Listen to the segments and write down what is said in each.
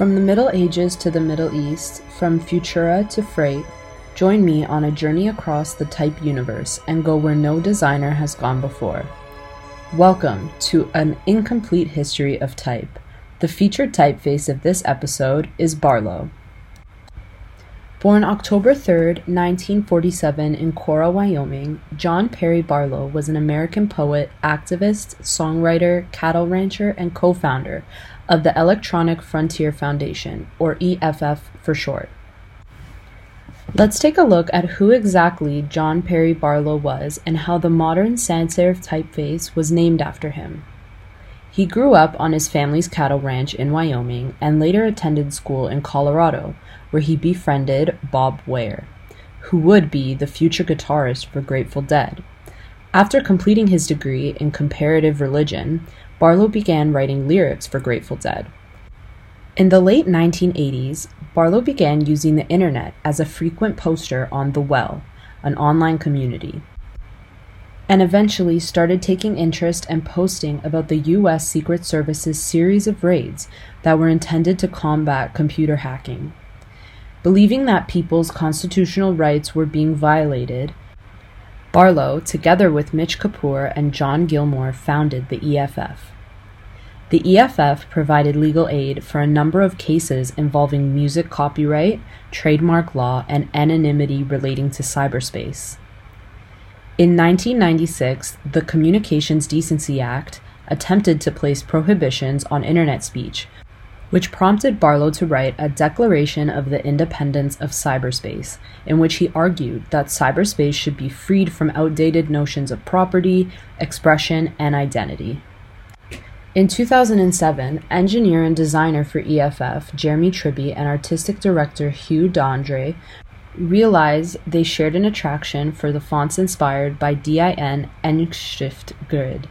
From the Middle Ages to the Middle East, from Futura to Freight, join me on a journey across the type universe and go where no designer has gone before. Welcome to an incomplete history of type. The featured typeface of this episode is Barlow. Born October 3, 1947, in Cora, Wyoming, John Perry Barlow was an American poet, activist, songwriter, cattle rancher, and co founder of the Electronic Frontier Foundation, or EFF for short. Let's take a look at who exactly John Perry Barlow was and how the modern sans serif typeface was named after him. He grew up on his family's cattle ranch in Wyoming and later attended school in Colorado, where he befriended Bob Weir, who would be the future guitarist for Grateful Dead. After completing his degree in comparative religion, Barlow began writing lyrics for Grateful Dead. In the late 1980s, Barlow began using the internet as a frequent poster on The Well, an online community, and eventually started taking interest and posting about the US Secret Service's series of raids that were intended to combat computer hacking. Believing that people's constitutional rights were being violated, Barlow, together with Mitch Kapor and John Gilmore, founded the EFF. The EFF provided legal aid for a number of cases involving music copyright, trademark law, and anonymity relating to cyberspace. In 1996, the Communications Decency Act attempted to place prohibitions on Internet speech, which prompted Barlow to write a Declaration of the Independence of Cyberspace, in which he argued that cyberspace should be freed from outdated notions of property, expression, and identity. In 2007, engineer and designer for EFF, Jeremy Tribby, and artistic director Hugh D'Andrade realized they shared an attraction for the fonts inspired by DIN Engschrift Grid.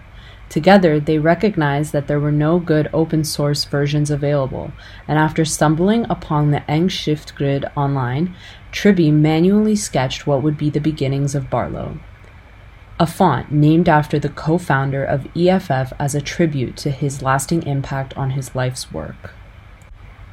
Together, they recognized that there were no good open source versions available, and after stumbling upon the Engschrift Grid online, Tribby manually sketched what would be the beginnings of Barlow. A font named after the co founder of EFF as a tribute to his lasting impact on his life's work.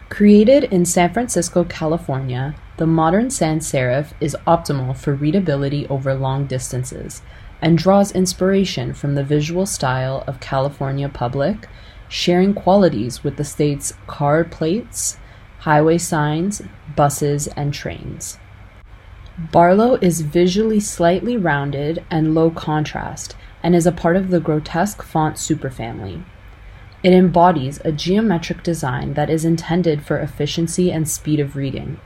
Created in San Francisco, California, the modern sans serif is optimal for readability over long distances and draws inspiration from the visual style of California Public, sharing qualities with the state's car plates, highway signs, buses, and trains. Barlow is visually slightly rounded and low contrast and is a part of the grotesque font superfamily. It embodies a geometric design that is intended for efficiency and speed of reading.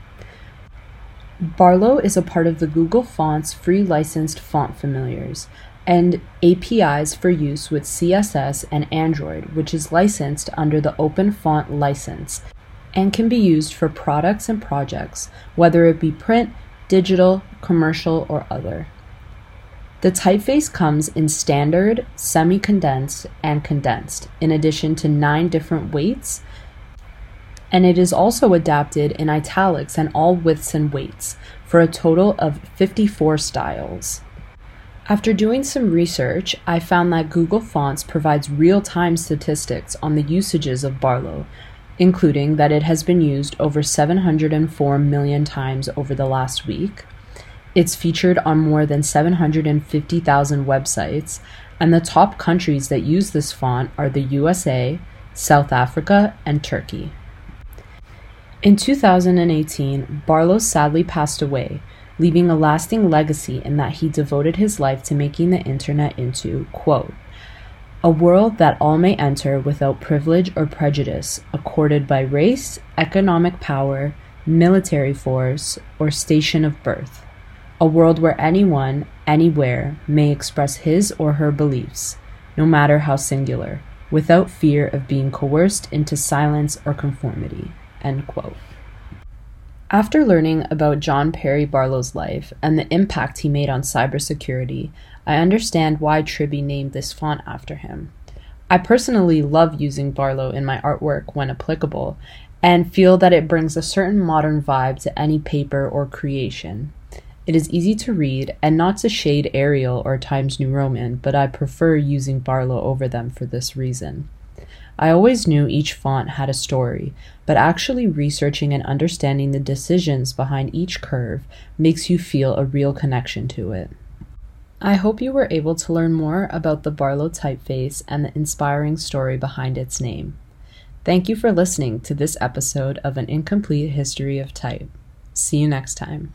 Barlow is a part of the Google Fonts free licensed font familiars and APIs for use with CSS and Android, which is licensed under the Open Font license and can be used for products and projects, whether it be print, digital, commercial, or other. The typeface comes in standard, semi condensed, and condensed, in addition to nine different weights and it is also adapted in italics and all widths and weights, for a total of 54 styles. After doing some research, I found that Google Fonts provides real time statistics on the usages of Barlow, including that it has been used over 704 million times over the last week. It's featured on more than 750,000 websites, and the top countries that use this font are the USA, South Africa, and Turkey. In 2018, Barlow sadly passed away, leaving a lasting legacy in that he devoted his life to making the internet into, quote, a world that all may enter without privilege or prejudice accorded by race, economic power, military force, or station of birth. A world where anyone, anywhere, may express his or her beliefs, no matter how singular, without fear of being coerced into silence or conformity. After learning about John Perry Barlow's life and the impact he made on cybersecurity, I understand why Tribby named this font after him. I personally love using Barlow in my artwork when applicable and feel that it brings a certain modern vibe to any paper or creation. It is easy to read and not to shade Arial or Times New Roman, but I prefer using Barlow over them for this reason. I always knew each font had a story, but actually researching and understanding the decisions behind each curve makes you feel a real connection to it. I hope you were able to learn more about the Barlow typeface and the inspiring story behind its name. Thank you for listening to this episode of An Incomplete History of Type. See you next time.